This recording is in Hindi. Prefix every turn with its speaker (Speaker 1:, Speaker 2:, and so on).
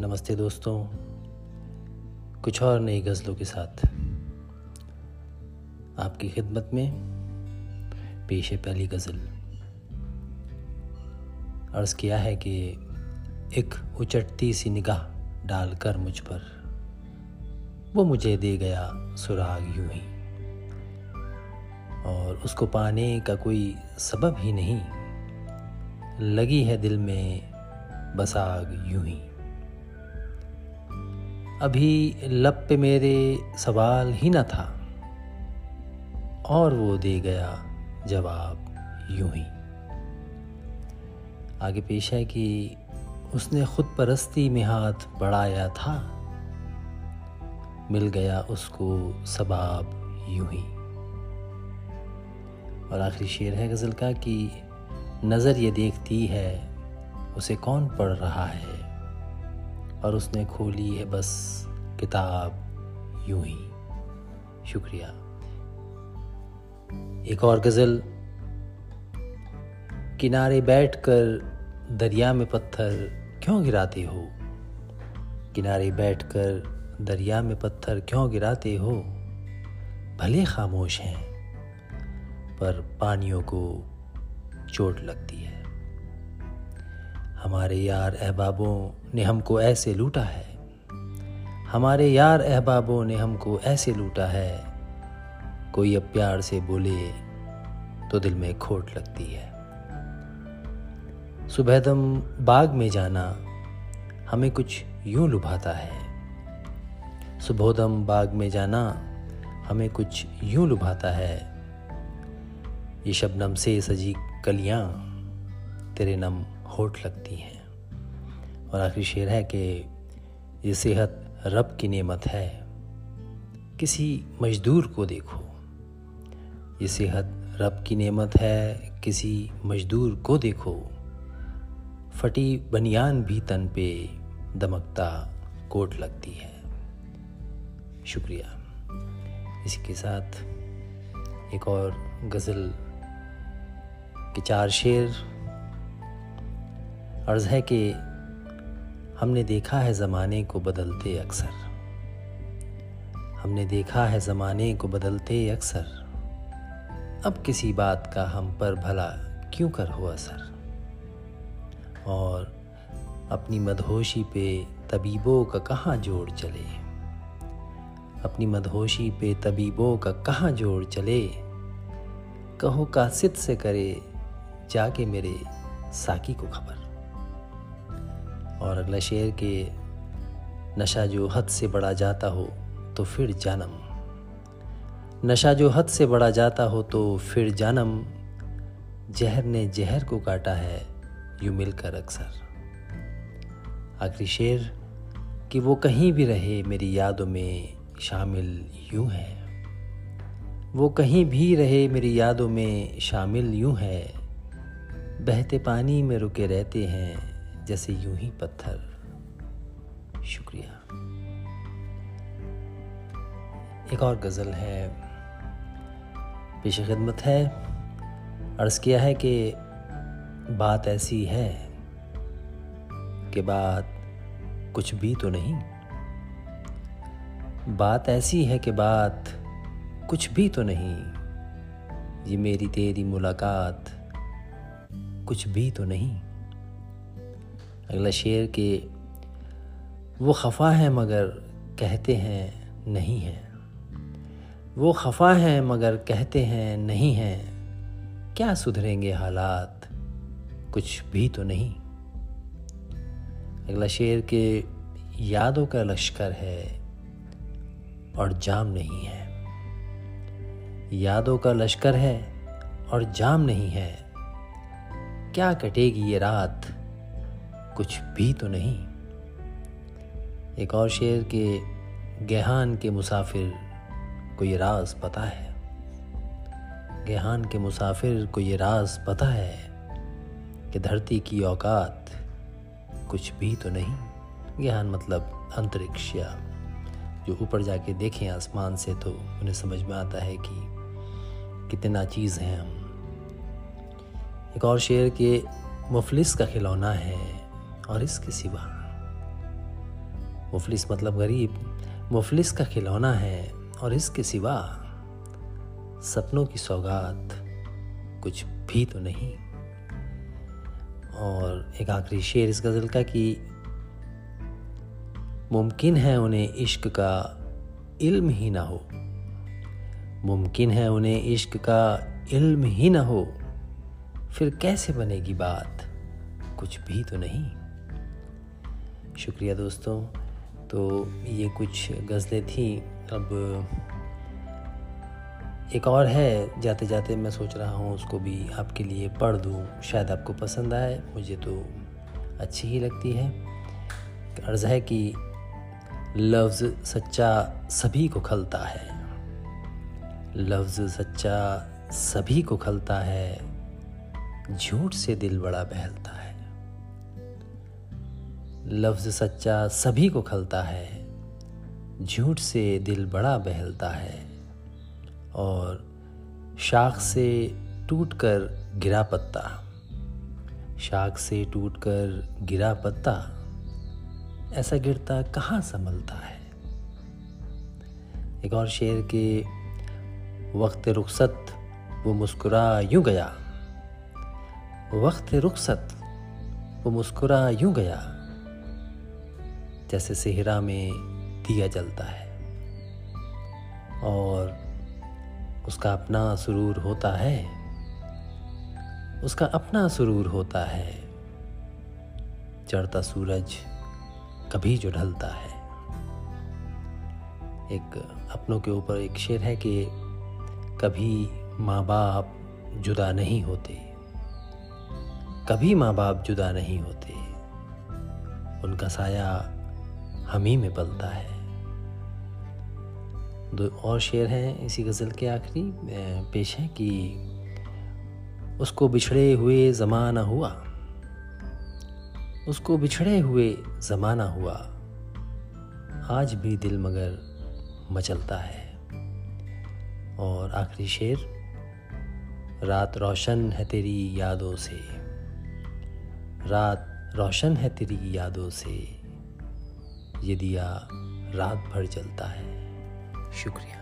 Speaker 1: नमस्ते दोस्तों, कुछ और नई गज़लों के साथ। आपकी खिदमत में पेश है पहली गज़ल। अर्ज़ किया है कि एक उचटती सी निगाह डालकर मुझ पर, वो मुझे दे गया सुराग यूँ ही। और उसको पाने का कोई सबब ही नहीं। लगी है दिल में बसाग यूँ ही। अभी लब पे मेरे सवाल ही न था, और वो दे गया जवाब यूँ ही। आगे पेश है कि उसने खुद परस्ती में हाथ बढ़ाया था, मिल गया उसको सबाब यूँ ही। और आखिरी शेर है गज़ल का कि नज़र ये देखती है, उसे कौन पढ़ रहा है? और उसने खोली है बस किताब यूँ ही। शुक्रिया। एक और गज़ल। किनारे बैठकर दरिया में पत्थर क्यों गिराते हो? किनारे बैठकर दरिया में पत्थर क्यों गिराते हो? भले खामोश हैं, पर पानियों को चोट लगती है। हमारे यार अहबाबों ने हमको ऐसे लूटा है। हमारे यार अहबाबों ने हमको ऐसे लूटा है। कोई अब प्यार से बोले तो दिल में खोट लगती है। सुबहदम बाग में जाना हमें कुछ यूँ लुभाता है। सुबोदम बाग में जाना हमें कुछ यूँ लुभाता है। ये शबनम से सजी कलियाँ तेरे नम होठ लगती हैं। और आखिरी शेर है कि ये सेहत रब की नेमत है। किसी मजदूर को देखो। ये सेहत रब की नेमत है, किसी मजदूर को देखो। फटी बनियान भी तन पे दमकता कोट लगती है। शुक्रिया। इसी के साथ एक और गज़ल के चार शेर। अर्ज़ है कि हमने देखा है ज़माने को बदलते अक्सर। हमने देखा है ज़माने को बदलते अक्सर। अब किसी बात का हम पर भला क्यों कर हो असर? और अपनी मदहोशी पे तबीबों का कहाँ जोड़ चले? अपनी मदहोशी पे तबीबों का कहाँ जोड़ चले? कहो कासिद से करे जाके मेरे साकी को खबर। और अगला शेर के नशा जो हद से बढ़ा जाता हो तो फिर जानम। नशा जो हद से बढ़ा जाता हो तो फिर जानम। जहर ने जहर को काटा है यूँ मिलकर अक्सर। आखिरी शेर कि वो कहीं भी रहे मेरी यादों में शामिल यूँ है। वो कहीं भी रहे मेरी यादों में शामिल यूँ है। बहते पानी में रुके रहते हैं, जैसे यूँ ही पत्थर। शुक्रिया। एक और गज़ल है, पेश खिदमत है। अर्ज़ किया है कि बात ऐसी है कि बात कुछ भी तो नहीं। बात ऐसी है कि बात कुछ भी तो नहीं। ये मेरी तेरी मुलाकात कुछ भी तो नहीं। अगला शेर के वो खफा है मगर कहते हैं नहीं है। वो खफा है मगर कहते हैं नहीं है। क्या सुधरेंगे हालात? कुछ भी तो नहीं। अगला शेर के यादों का लश्कर है और जाम नहीं है। यादों का लश्कर है और जाम नहीं है। क्या कटेगी ये रात? कुछ भी तो नहीं। एक और शेर के गहान के मुसाफिर को ये राज पता है। गेहान के मुसाफिर को ये राज पता है कि धरती की औकात कुछ भी तो नहीं। गेहान मतलब अंतरिक्ष या जो ऊपर जाके देखें आसमान से तो उन्हें समझ में आता है कि कितना चीज़ हैं हम। एक और शेर के मुफलिस का खिलौना है और इसके सिवा। मुफलिस मतलब गरीब। मुफलिस का खिलौना है और इसके सिवा सपनों की सौगात कुछ भी तो नहीं। और एक आखिरी शेर इस गज़ल का कि मुमकिन है उन्हें इश्क का इल्म ही ना हो। मुमकिन है उन्हें इश्क का इल्म ही ना हो। फिर कैसे बनेगी बात? कुछ भी तो नहीं। शुक्रिया दोस्तों। तो ये कुछ गज़लें थी। अब एक और है जाते जाते मैं सोच रहा हूँ उसको भी आपके लिए पढ़ दूँ। शायद आपको पसंद आए, मुझे तो अच्छी ही लगती है। अर्ज़ है कि लफ्ज़ सच्चा सभी को खलता है। लफ्ज़ सच्चा सभी को खलता है। झूठ से दिल बड़ा बहलता है। लफ्ज़ सच्चा सभी को खलता है। झूठ से दिल बड़ा बहलता है। और शाख से टूटकर गिरा पत्ता। शाख से टूटकर गिरा पत्ता। ऐसा गिरता कहाँ संभलता है? एक और शेर के, वक्त रुखसत, वो मुस्कुरा यूँ गया। वक्त रुखसत वो मुस्कुरा यूँ गया, जैसे सेहरा में दिया जलता है। और उसका अपना सुरूर होता है, उसका अपना सुरूर होता है। चढ़ता सूरज कभी जो ढलता है। एक अपनों के ऊपर एक शेर है कि कभी माँ बाप जुदा नहीं होते। कभी माँ बाप जुदा नहीं होते। उनका साया हम ही में पलता है। दो और शेर हैं इसी गज़ल के आखिरी। पेश है कि उसको बिछड़े हुए ज़माना हुआ। उसको बिछड़े हुए ज़माना हुआ। आज भी दिल मगर मचलता है। और आखिरी शेर, रात रोशन है तेरी यादों से। रात रोशन है तेरी यादों से। ये दिया रात भर जलता है। शुक्रिया।